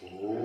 Рамалинга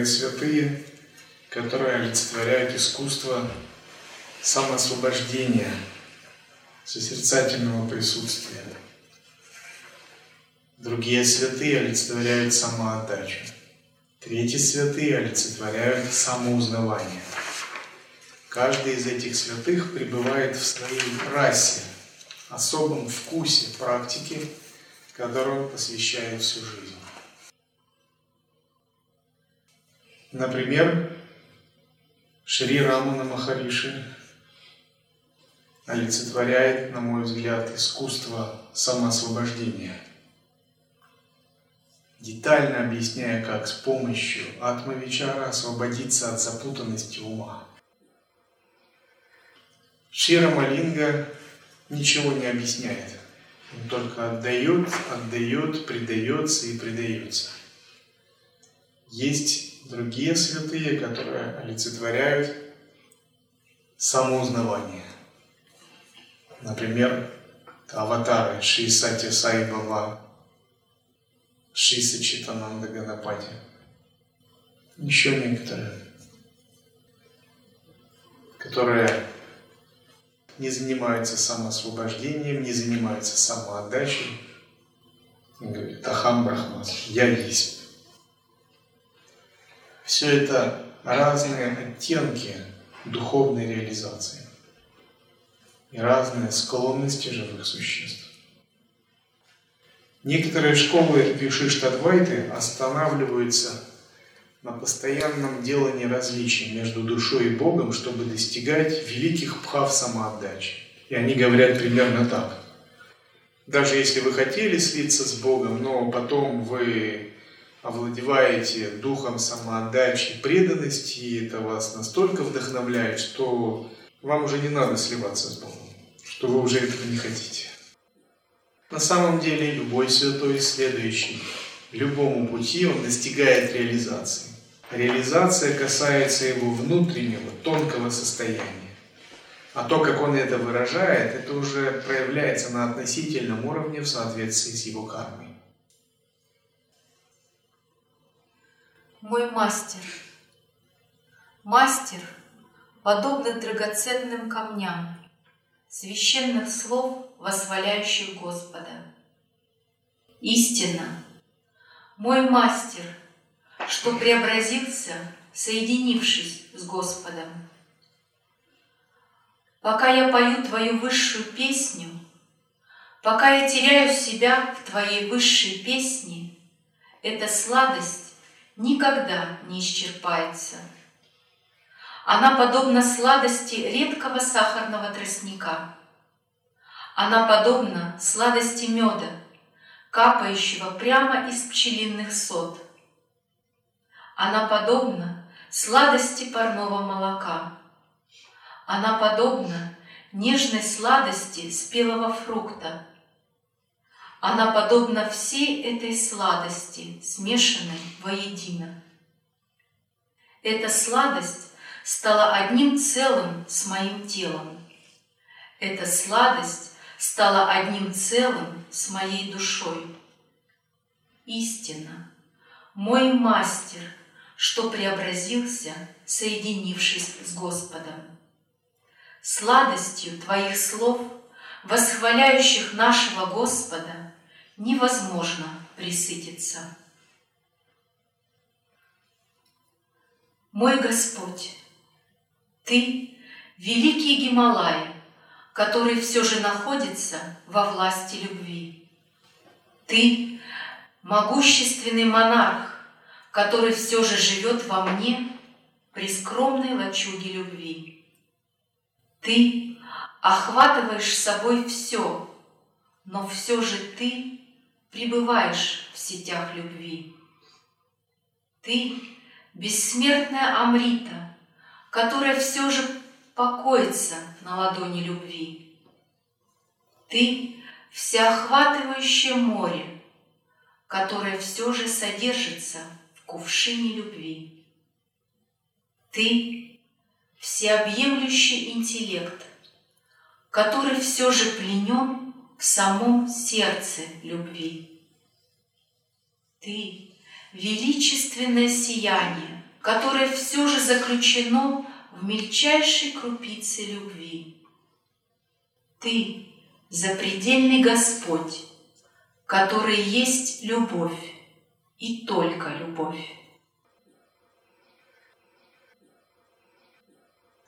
Некоторые святые, которые олицетворяют искусство самоосвобождения, созерцательного присутствия. Другие святые олицетворяют самоотдачу. Третьи святые олицетворяют самоузнавание. Каждый из этих святых пребывает в своей расе, особом вкусе практики, которую посвящает всю жизнь. Например, Шри Рамана Махариши олицетворяет, на мой взгляд, искусство самоосвобождения, детально объясняя, как с помощью атмавичара освободиться от запутанности ума. Шира Малинга ничего не объясняет. Он только отдает, отдает, предается и предается. Есть другие святые, которые олицетворяют самоузнавание. Например, аватары Шри Сати Сай Баба, Шри Сачитананда Ганапати. Еще некоторые, которые не занимаются самоосвобождением, не занимаются самоотдачей. Он говорит, Ахам Брахман, я есть. Все это разные оттенки духовной реализации и разные склонности живых существ. Некоторые школы Вишиштадвайты останавливаются на постоянном делании различий между душой и Богом, чтобы достигать великих пхав самоотдачи. И они говорят примерно так. Даже если вы хотели слиться с Богом, но потом вы овладеваете духом самоотдачи, преданности, и это вас настолько вдохновляет, что вам уже не надо сливаться с Богом, что вы уже этого не хотите. На самом деле любой святой, следующий любому пути, он достигает реализации. Реализация касается его внутреннего, тонкого состояния. А то, как он это выражает, это уже проявляется на относительном уровне в соответствии с его кармой. Мой мастер. Мастер, подобный драгоценным камням, священных слов, восхваляющих Господа. Истина. Мой мастер – что преобразился, соединившись с Господом. Пока я пою Твою высшую песню, пока я теряю себя в Твоей высшей песне, эта сладость никогда не исчерпается. Она подобна сладости редкого сахарного тростника. Она подобна сладости меда, капающего прямо из пчелиных сот – она подобна сладости парного молока. Она подобна нежной сладости спелого фрукта. Она подобна всей этой сладости, смешанной воедино. Эта сладость стала одним целым с моим телом. Эта сладость стала одним целым с моей душой. Истина, мой мастер — что преобразился, соединившись с Господом. Сладостью Твоих слов, восхваляющих нашего Господа, невозможно присытиться. Мой Господь, Ты — великий Гималай, который все же находится во власти любви. Ты — могущественный монарх, который все же живет во мне при скромной лачуге любви. Ты охватываешь собой все, но все же ты пребываешь в сетях любви. Ты — бессмертная Амрита, которая все же покоится на ладони любви. Ты — всеохватывающее море, которое все же содержится в кувшине любви. Ты — всеобъемлющий интеллект, который все же пленен в самом сердце любви. Ты — величественное сияние, которое все же заключено в мельчайшей крупице любви. Ты — запредельный Господь, который есть любовь и только любовь.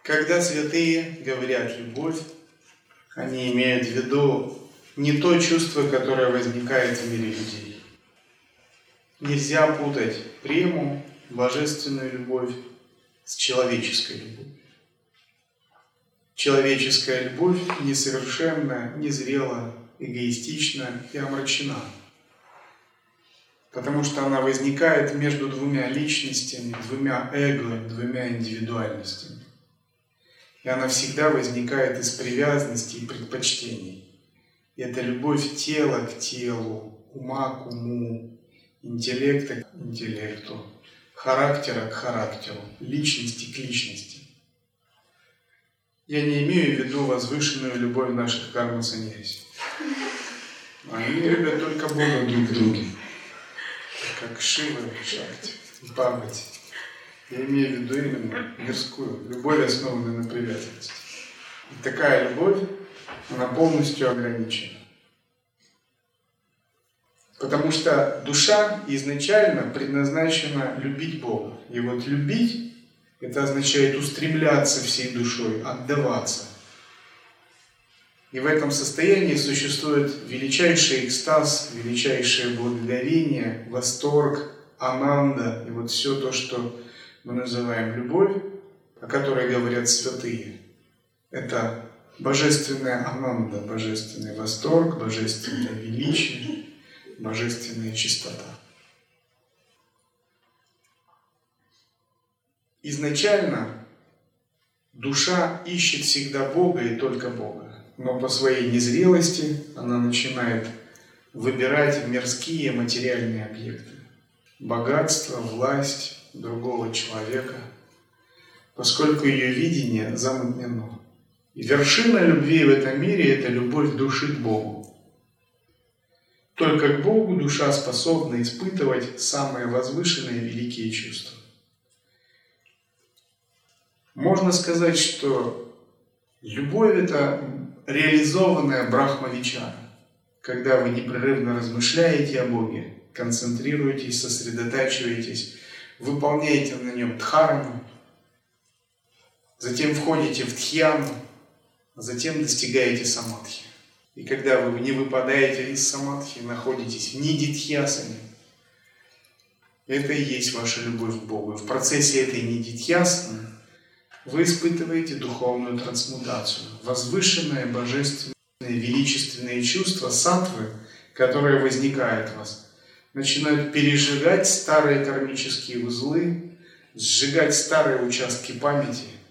Когда святые говорят «любовь», они имеют в виду не то чувство, которое возникает в мире людей. Нельзя путать прему, божественную любовь с человеческой любовью. Человеческая любовь несовершенна, незрела, эгоистична и омрачена. Потому что она возникает между двумя личностями, двумя эго, двумя индивидуальностями. И она всегда возникает из привязанности и предпочтений. Это любовь тела к телу, ума к уму, интеллекта к интеллекту, характера к характеру, личности к личности. Я не имею в виду возвышенную любовь наших карма саньяси. Они любят только Бога друг в друге, как Шива и Шакти, и Парвати. Я имею в виду именно мирскую, любовь, основанную на привязанности. И такая любовь, она полностью ограничена. Потому что душа изначально предназначена любить Бога. И вот любить, это означает устремляться всей душой, отдаваться. И в этом состоянии существует величайший экстаз, величайшее благоговение, восторг, ананда и вот все то, что мы называем любовь, о которой говорят святые. Это божественная ананда, божественный восторг, божественное величие, божественная чистота. Изначально душа ищет всегда Бога и только Бога, но по своей незрелости она начинает выбирать мирские материальные объекты. Богатство, власть другого человека, поскольку ее видение замутнено. Вершина любви в этом мире – это любовь души к Богу. Только к Богу душа способна испытывать самые возвышенные великие чувства. Можно сказать, что любовь – это реализованная брахмавичара, когда вы непрерывно размышляете о Боге, концентрируетесь, сосредотачиваетесь, выполняете на нем дхарану, затем входите в тхьяну, а затем достигаете самадхи. И когда вы не выпадаете из самадхи, находитесь в нидитхьясане, это и есть ваша любовь к Богу. в процессе этой нидитхьясаны вы испытываете духовную трансмутацию, возвышенное, божественное, величественные чувства сатвы, которые возникают в вас, начинают пережигать старые кармические узлы, сжигать старые участки памяти –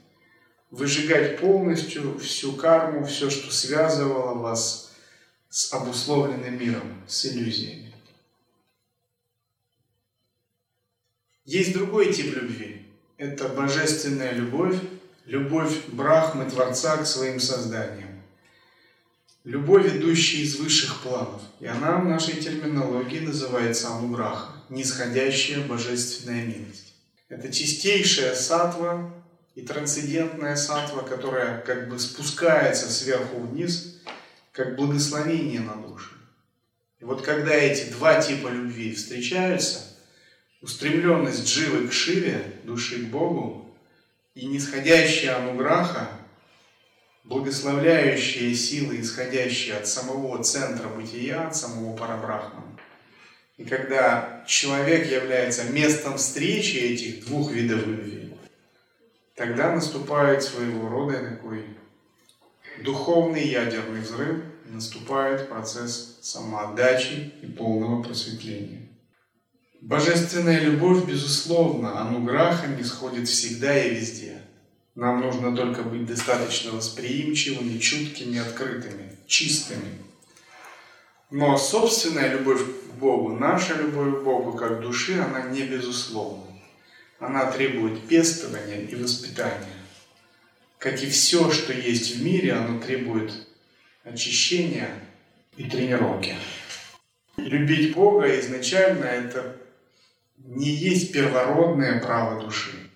выжигать полностью всю карму, все, что связывало вас с обусловленным миром, с иллюзиями. Есть другой тип любви. Это божественная любовь, любовь Брахмы, Творца к своим созданиям. Любовь, идущая из высших планов. И она в нашей терминологии называется Ануграха, нисходящая божественная милость. Это чистейшая сатва, и трансцендентная сатва, которая как бы спускается сверху вниз, как благословение на душу. И вот когда эти два типа любви встречаются, устремленность дживы к Шиве, души к Богу, и нисходящая ануграха, благословляющая силы, исходящие от самого центра бытия, от самого Парабрахмана. И когда человек является местом встречи этих двух видов любви, тогда наступает своего рода такой духовный ядерный взрыв, наступает процесс самоотдачи и полного просветления. Божественная любовь, безусловно, ануграхами сходит всегда и везде. Нам нужно только быть достаточно восприимчивыми, чуткими, открытыми, чистыми. Но собственная любовь к Богу, наша любовь к Богу как души, она не безусловна. Она требует пестования и воспитания. Как и все, что есть в мире, оно требует очищения и тренировки. Любить Бога изначально это не есть первородное право души.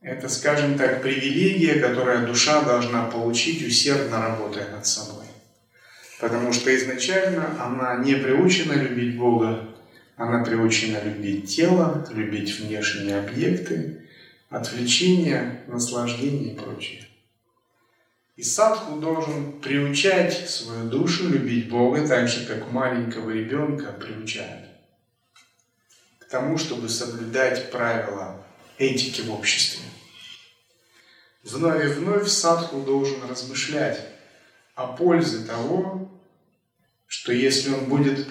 Это, скажем так, привилегия, которая душа должна получить, усердно работая над собой. Потому что изначально она не приучена любить Бога, она приучена любить тело, любить внешние объекты, отвлечения, наслаждения и прочее. И садху должен приучать свою душу любить Бога так же, как маленького ребенка приучают к тому, чтобы соблюдать правила этики в обществе. Вновь и вновь садху должен размышлять о пользе того, что если он будет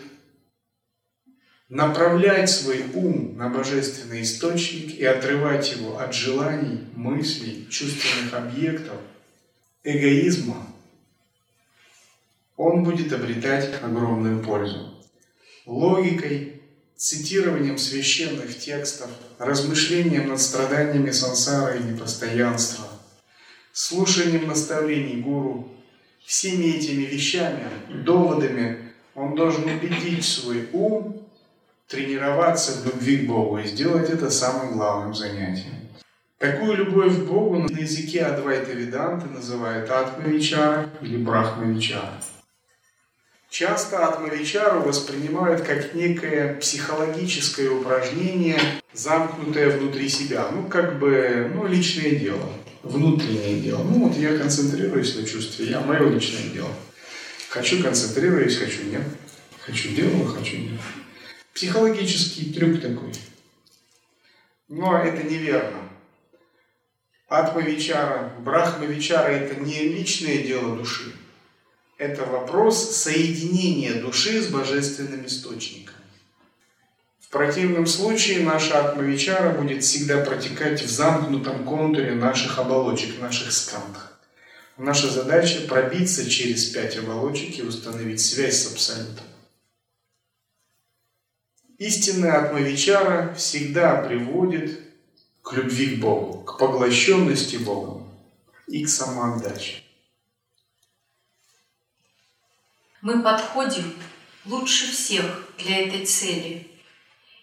направлять свой ум на божественный источник и отрывать его от желаний, мыслей, чувственных объектов, эгоизма, он будет обретать огромную пользу. Логикой, цитированием священных текстов, размышлением над страданиями сансары и непостоянства, слушанием наставлений гуру, всеми этими вещами, доводами, он должен убедить свой ум тренироваться в любви к Богу и сделать это самым главным занятием. Такую любовь к Богу на языке Адвайта Веданты называют Атмавичара или Брахмавичара. Часто атмавичару воспринимают как некое психологическое упражнение, замкнутое внутри себя. Ну, как бы, ну, личное дело, внутреннее дело. Ну, вот я концентрируюсь на чувстве, я мое личное дело. Хочу концентрируюсь, хочу нет. Хочу делаю, хочу нет. Психологический трюк такой. Но это неверно. Атмавичара, Брахмавичара – это не личное дело души это вопрос соединения души с божественным источником. В противном случае наша атмавичара будет всегда протекать в замкнутом контуре наших оболочек, наших скандх. Наша задача пробиться через пять оболочек и установить связь с Абсолютом. Истинная атмавичара всегда приводит к любви к Богу, к поглощенности Богом и к самоотдаче. Мы подходим лучше всех для этой цели,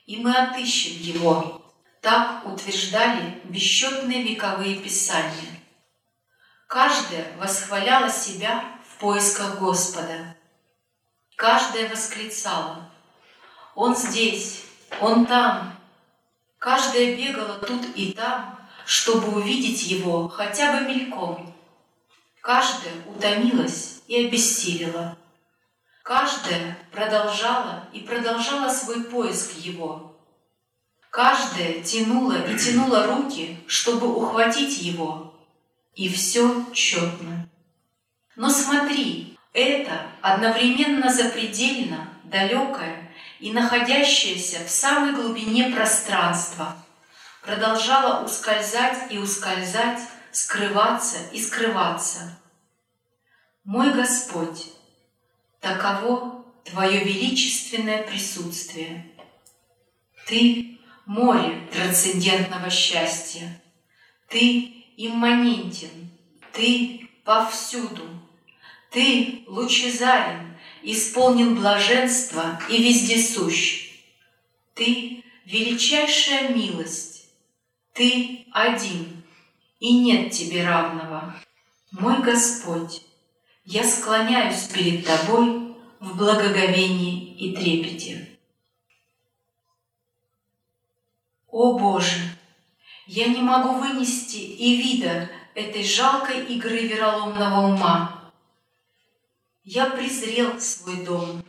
и мы отыщем его. Так утверждали бесчетные вековые писания. Каждая восхваляла себя в поисках Господа. Каждая восклицала «Он здесь, Он там». Каждая бегала тут и там, чтобы увидеть Его хотя бы мельком. Каждая утомилась и обессилила. Каждая продолжала и продолжала свой поиск его. Каждая тянула и тянула руки, чтобы ухватить его. И все четно. Но смотри, это одновременно запредельно, далекое и находящееся в самой глубине пространства продолжало ускользать и ускользать, скрываться и скрываться. Мой Господь, Таково Твое величественное присутствие. Ты — море трансцендентного счастья. Ты имманентен. Ты повсюду. Ты лучезарен, исполнен блаженства и вездесущ. Ты — величайшая милость. Ты один, и нет тебе равного. Мой Господь, я склоняюсь перед Тобой в благоговении и трепете. О Боже, я не могу вынести и вида этой жалкой игры вероломного ума. Я презрел свой дом,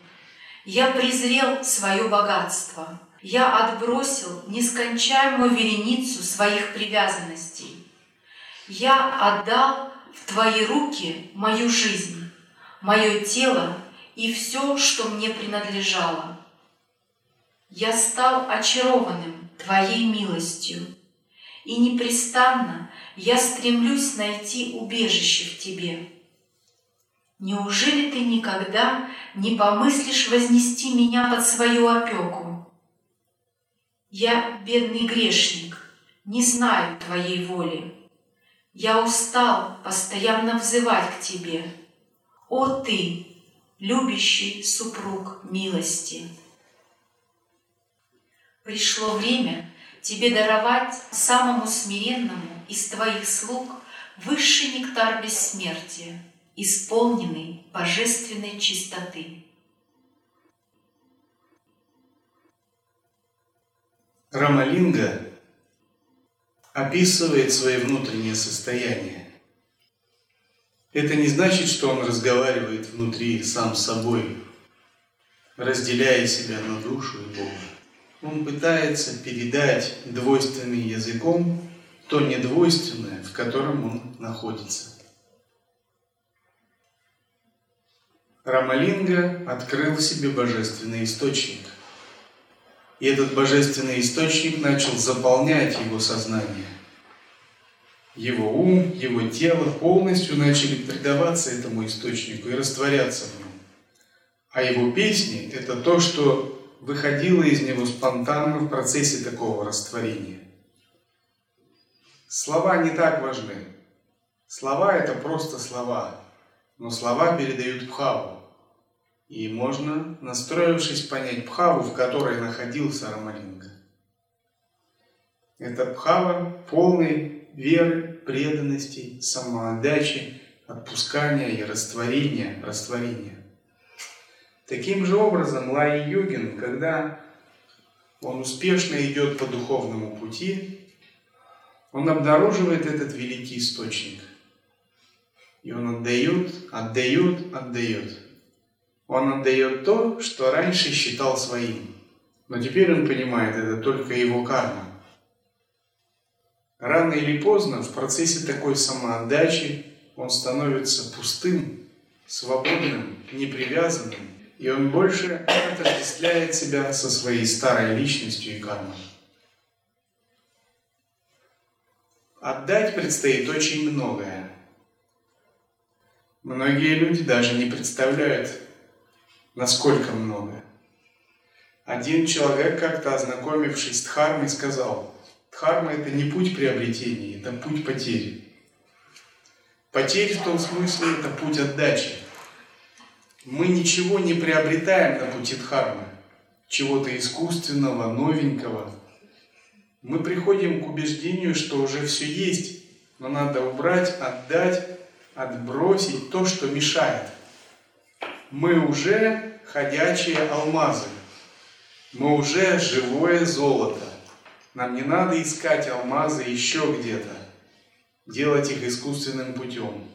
я презрел свое богатство, я отбросил нескончаемую вереницу своих привязанностей, Я отдал в Твои руки мою жизнь, мое тело и все, что мне принадлежало. Я стал очарованным Твоей милостью, и непрестанно я стремлюсь найти убежище в Тебе. Неужели Ты никогда не помыслишь вознести меня под свою опеку? Я бедный грешник, не знаю Твоей воли. Я устал постоянно взывать к Тебе. О Ты, любящий супруг милости! Пришло время Тебе даровать самому смиренному из Твоих слуг высший нектар бессмертия, исполненный божественной чистоты. Рамалинга описывает свои внутренние состояния. Это не значит, что он разговаривает внутри сам с собой, разделяя себя на душу и Бога. Он пытается передать двойственным языком то недвойственное, в котором он находится. Рамалинга открыл в себе божественный источник. И этот божественный источник начал заполнять его сознание. Его ум, его тело полностью начали предаваться этому источнику и растворяться в нем. А его песни – это то, что выходило из него спонтанно в процессе такого растворения. Слова не так важны. Слова – это просто слова, но слова передают пхаву. И можно, настроившись, понять Пхаву, в которой находился Рамалинга. Это Пхава полной веры, преданности, самоотдачи, отпускания и растворения, растворения. Таким же образом Лай Йогин, когда он успешно идет по духовному пути, он обнаруживает этот великий источник. И он отдает, отдает, отдает. Он отдает то, что раньше считал своим. Но теперь он понимает, это только его карма. Рано или поздно в процессе такой самоотдачи он становится пустым, свободным, непривязанным, и он больше отождествляет себя со своей старой личностью и кармой. Отдать предстоит очень многое. Многие люди даже не представляют, насколько много. Один человек, как-то ознакомившись с Дхармой, сказал, Дхарма – это не путь приобретения, это путь потери. Потерь в том смысле – это путь отдачи. Мы ничего не приобретаем на пути Дхармы, чего-то искусственного, новенького. Мы приходим к убеждению, что уже все есть, но надо убрать, отдать, отбросить то, что мешает – мы уже ходячие алмазы. Мы уже живое золото. Нам не надо искать алмазы еще где-то, делать их искусственным путем.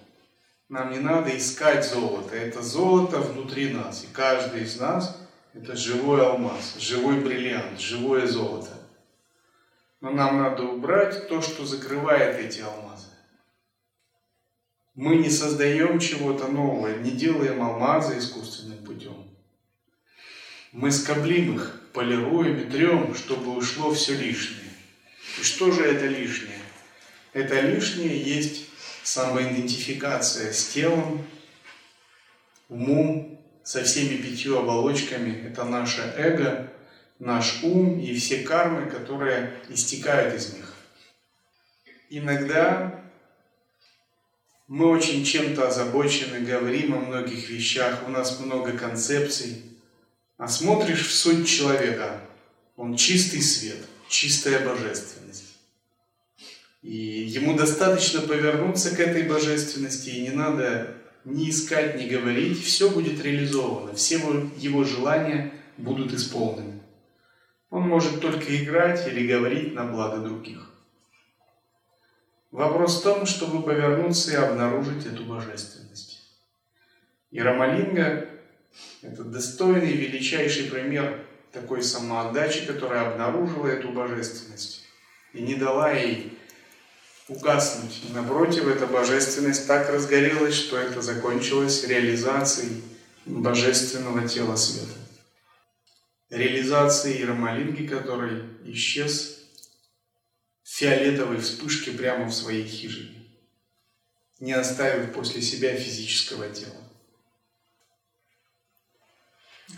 Нам не надо искать золото. Это золото внутри нас. И каждый из нас – это живой алмаз, живой бриллиант, живое золото. Но нам надо убрать то, что закрывает эти алмазы. Мы не создаем чего-то нового, не делаем алмазы искусственным путем. Мы скоблим их, полируем и трем, чтобы ушло все лишнее. И что же это лишнее? Это лишнее есть самоидентификация с телом, умом, со всеми пятью оболочками. Это наше эго, наш ум и все кармы, которые истекают из них. Иногда мы очень чем-то озабочены, говорим о многих вещах, у нас много концепций. А смотришь в суть человека, он чистый свет, чистая божественность. И ему достаточно повернуться к этой божественности, и не надо ни искать, ни говорить, все будет реализовано, все его желания будут исполнены. Он может только играть или говорить на благо других. Вопрос в том, чтобы повернуться и обнаружить эту божественность. И Рамалинга – это достойный, величайший пример такой самоотдачи, которая обнаружила эту божественность и не дала ей угаснуть. Напротив, эта божественность так разгорелась, что это закончилось реализацией божественного тела света. Реализацией Рамалинги, который исчез фиолетовой вспышке прямо в своей хижине, не оставив после себя физического тела.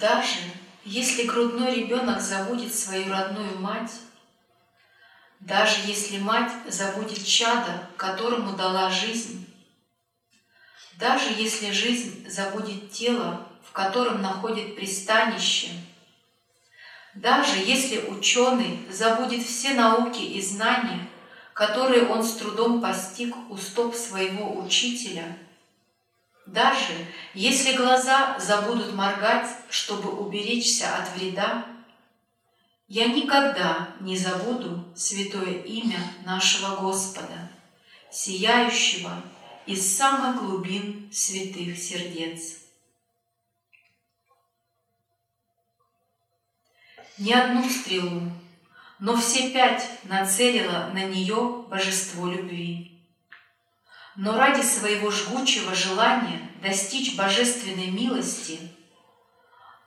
Даже если грудной ребенок забудет свою родную мать, даже если мать забудет чада, которому дала жизнь, даже если жизнь забудет тело, в котором находит пристанище, даже если ученый забудет все науки и знания, которые он с трудом постиг у стоп своего учителя, даже если глаза забудут моргать, чтобы уберечься от вреда, я никогда не забуду святое имя нашего Господа, сияющего из самых глубин святых сердец. Ни одну стрелу, но все пять нацелило на нее божество любви. Но ради своего жгучего желания достичь божественной милости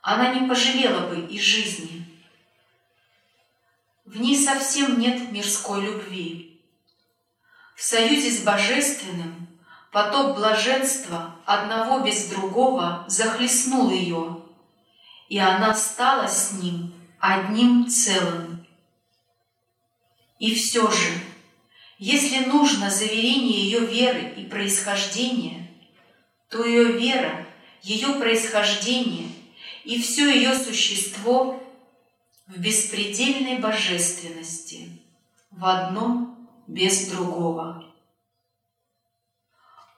она не пожалела бы и жизни – в ней совсем нет мирской любви. В союзе с Божественным поток блаженства одного без другого захлестнул ее, и она стала с ним одним целым. И все же, если нужно заверение ее веры и происхождения, то ее вера, ее происхождение и все ее существо в беспредельной божественности, в одном без другого.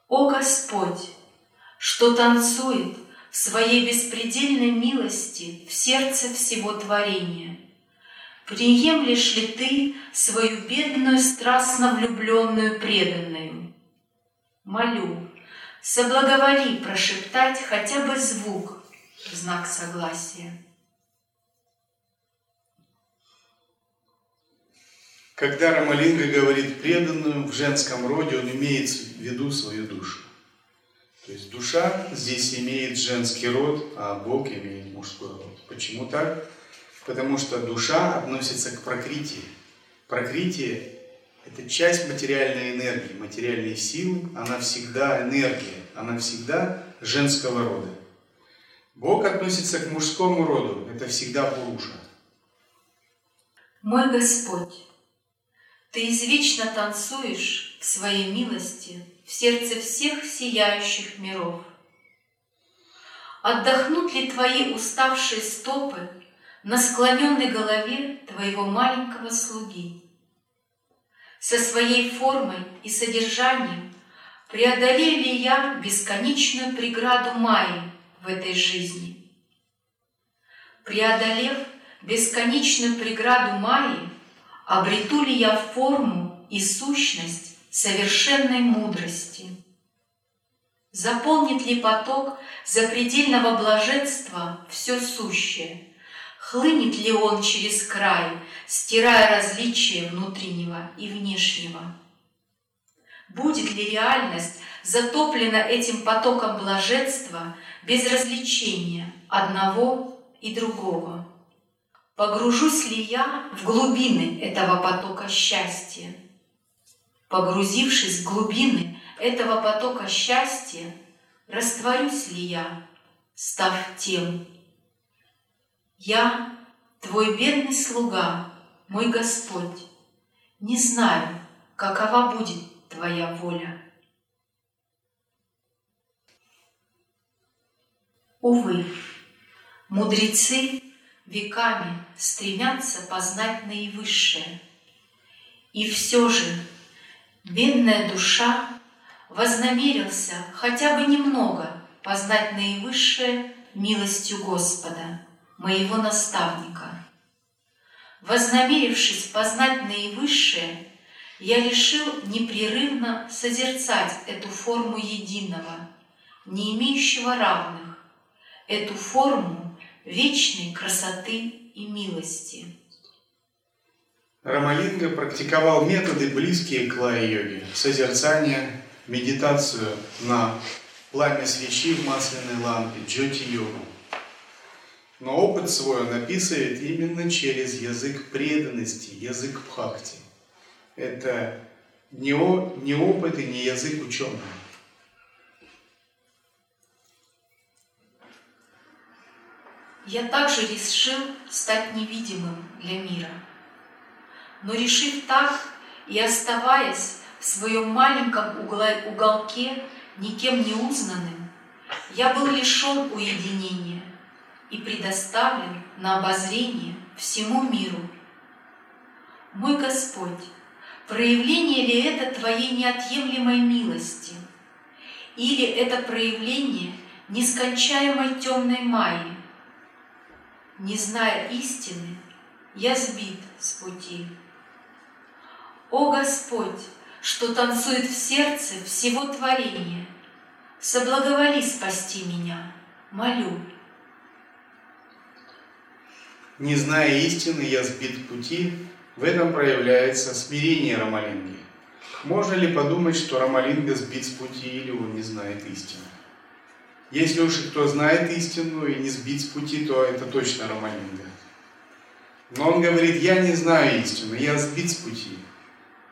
О Господь, что танцует своей беспредельной милости в сердце всего творения, приемлешь ли Ты свою бедную страстно влюбленную преданную? Молю, соблаговоли прошептать хотя бы звук в знак согласия. Когда Рамалинга говорит преданную в женском роде, он имеет в виду свою душу. То есть душа здесь имеет женский род, а Бог имеет мужской род. Почему так? Потому что душа относится к прокритии. Прокритие – это часть материальной энергии, материальной силы. Она всегда энергия, она всегда женского рода. Бог относится к мужскому роду, это всегда Пуруша. Мой Господь, ты извечно танцуешь в своей милости в сердце всех сияющих миров. Отдохнут ли твои уставшие стопы на склоненной голове твоего маленького слуги? Со своей формой и содержанием преодолею ли я бесконечную преграду Майи в этой жизни? Преодолев бесконечную преграду Майи, обрету ли я форму и сущность совершенной мудрости? Заполнит ли поток запредельного блаженства все сущее? Хлынет ли он через край, стирая различия внутреннего и внешнего? Будет ли реальность затоплена этим потоком блаженства без развлечения одного и другого? Погружусь ли я в глубины этого потока счастья? Погрузившись в глубины этого потока счастья, растворюсь ли я, став тем? Я, твой бедный слуга, мой Господь, не знаю, какова будет твоя воля. Увы, мудрецы веками стремятся познать наивысшее. И все же бедная душа вознамерился хотя бы немного познать наивысшее милостью Господа, моего наставника. Вознамерившись познать наивысшее, я решил непрерывно созерцать эту форму единого, не имеющего равных, эту форму вечной красоты и милости. Рамалинга практиковал методы, близкие к лая-йоге, созерцание, медитацию на пламя свечи в масляной лампе, джоти-йогу. Но опыт свой он описывает именно через язык преданности, язык бхакти. Это не, о, не опыт и не язык ученого. Я также решил стать невидимым для мира – но решив так и оставаясь в своем маленьком уголке, никем не узнанным, я был лишен уединения и предоставлен на обозрение всему миру. Мой Господь, проявление ли это Твоей неотъемлемой милости? Или это проявление нескончаемой темной майи? Не зная истины, я сбит с пути. О Господь, что танцует в сердце всего творения, соблаговоли спасти меня, молю. Не зная истины, я сбит пути, в этом проявляется смирение Рамалинги. Можно ли подумать, что Рамалинга сбит с пути или он не знает истины? Если уж кто знает истину и не сбит с пути, то это точно Рамалинга. Но он говорит, я не знаю истину, я сбит с пути.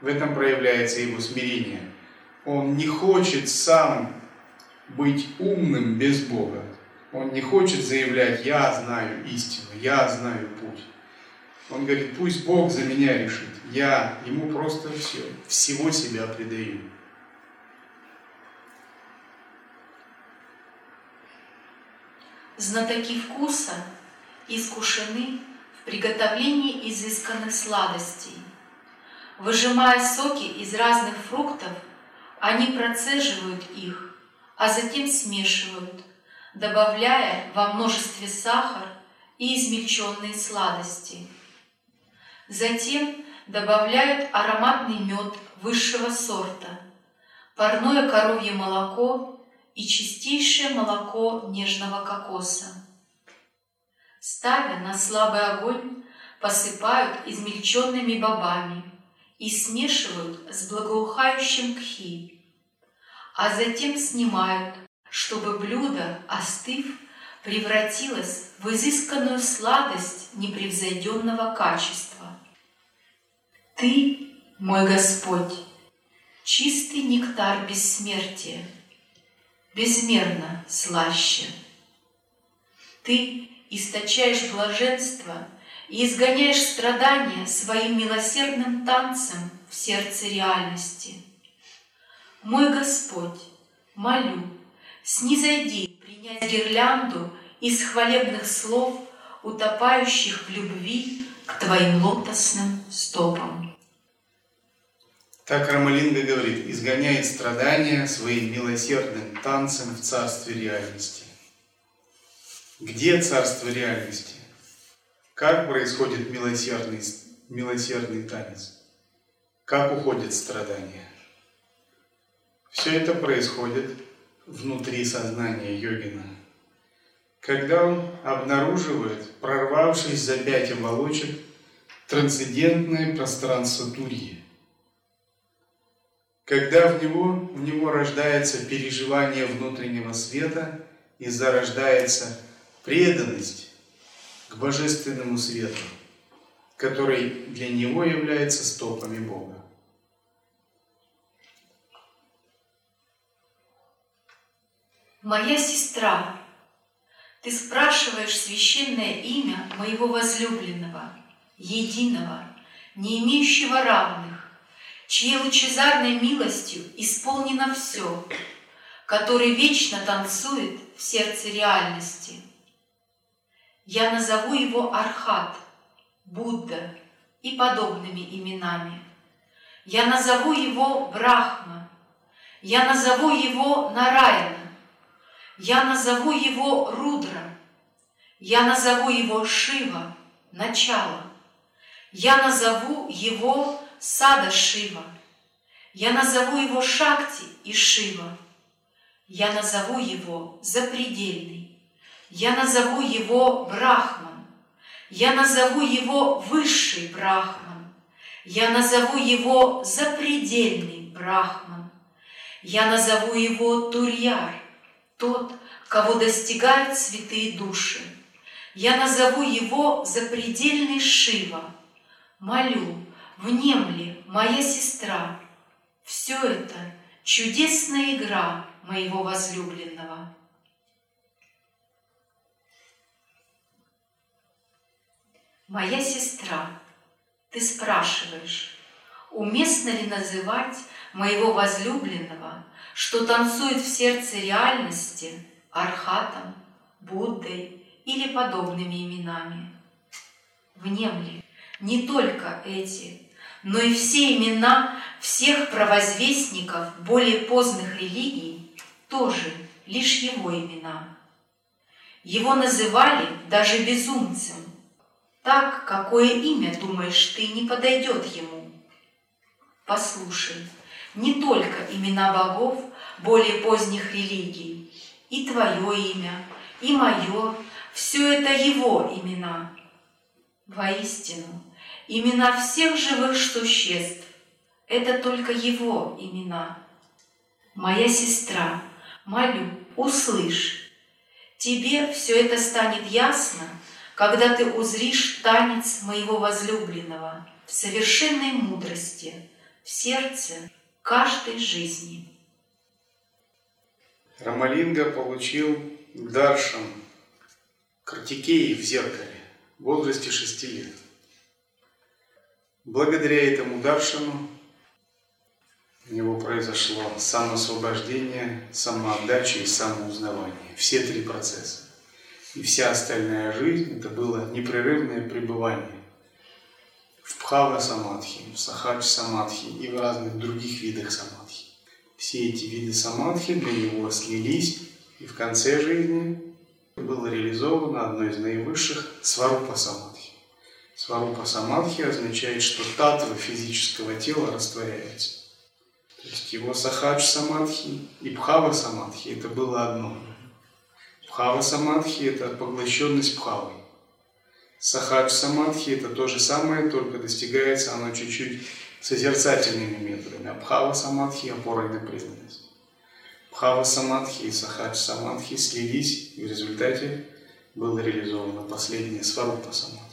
В этом проявляется его смирение. Он не хочет сам быть умным без Бога. Он не хочет заявлять, я знаю истину, я знаю путь. Он говорит, пусть Бог за меня решит. Я ему просто все, всего себя предаю. Знатоки вкуса искушены в приготовлении изысканных сладостей – Выжимая соки из разных фруктов, они процеживают их, а затем смешивают, добавляя во множестве сахар и измельченные сладости. Затем добавляют ароматный мед высшего сорта, парное коровье молоко и чистейшее молоко нежного кокоса. Ставя на слабый огонь, посыпают измельченными бобами – и смешивают с благоухающим кхи, а затем снимают, чтобы блюдо, остыв, превратилось в изысканную сладость непревзойденного качества. Ты, мой Господь, чистый нектар бессмертия, безмерно слаще. Ты источаешь блаженство – и изгоняешь страдания своим милосердным танцем в сердце реальности. Мой Господь, молю, снизойди принять гирлянду из хвалебных слов, утопающих в любви к Твоим лотосным стопам. Так Рамалинга говорит, изгоняет страдания своим милосердным танцем в царстве реальности. Где царство реальности? Как происходит милосердный, милосердный танец? Как уходит страдания? Все это происходит внутри сознания йогина. Когда он обнаруживает, прорвавшись за пять оболочек, трансцендентное пространство Турьи. Когда в него, в него рождается переживание внутреннего света и зарождается преданность к божественному свету, который для него является стопами Бога. Моя сестра, ты спрашиваешь священное имя моего возлюбленного, единого, не имеющего равных, чьей лучезарной милостью исполнено все, который вечно танцует в сердце реальности – я назову его Архат, Будда и подобными именами. Я назову его Брахма. Я назову его Нараяна. Я назову его Рудра. Я назову его Шива, начало. Я назову его Сада Шива. Я назову его Шакти и Шива. Я назову его Запредельный. Я назову его Брахман. Я назову его Высший Брахман. Я назову его запредельный Брахман. Я назову его Турьяр, тот, кого достигают святые души. Я назову его запредельный Шива. Молю, внемли, моя сестра. Все это чудесная игра моего возлюбленного. Моя сестра, ты спрашиваешь, уместно ли называть моего возлюбленного, что танцует в сердце реальности, Архатом, Буддой или подобными именами? Внемли не только эти, но и все имена всех провозвестников более поздних религий тоже лишь его имена. Его называли даже безумцем, так, какое имя, думаешь ты, не подойдет ему? Послушай, не только имена богов более поздних религий, и твое имя, и мое, все это его имена. Воистину, имена всех живых существ – это только его имена. Моя сестра, молю, услышь, тебе все это станет ясно – когда ты узришь танец моего возлюбленного в совершенной мудрости, в сердце каждой жизни. Рамалинга получил даршан Картикеи в зеркале в возрасте шести лет. Благодаря этому даршану у него произошло самоосвобождение, самоотдача и самоузнавание. Все три процесса. И вся остальная жизнь – это было непрерывное пребывание в Пхава Самадхи, в Сахадж Самадхи и в разных других видах Самадхи. Все эти виды Самадхи для него слились, и в конце жизни было реализовано одно из наивысших – Сварупа Самадхи. Сварупа Самадхи означает, что татва физического тела растворяется. То есть его Сахадж Самадхи и Пхава Самадхи – это было одно – Бхава самадхи – это поглощенность бхавой. Сахадж самадхи – это то же самое, только достигается оно чуть-чуть созерцательными методами. А бхава самадхи – опорой на преданность. Бхава самадхи и сахадж самадхи слились, и в результате было реализовано последнее сварупа самадхи.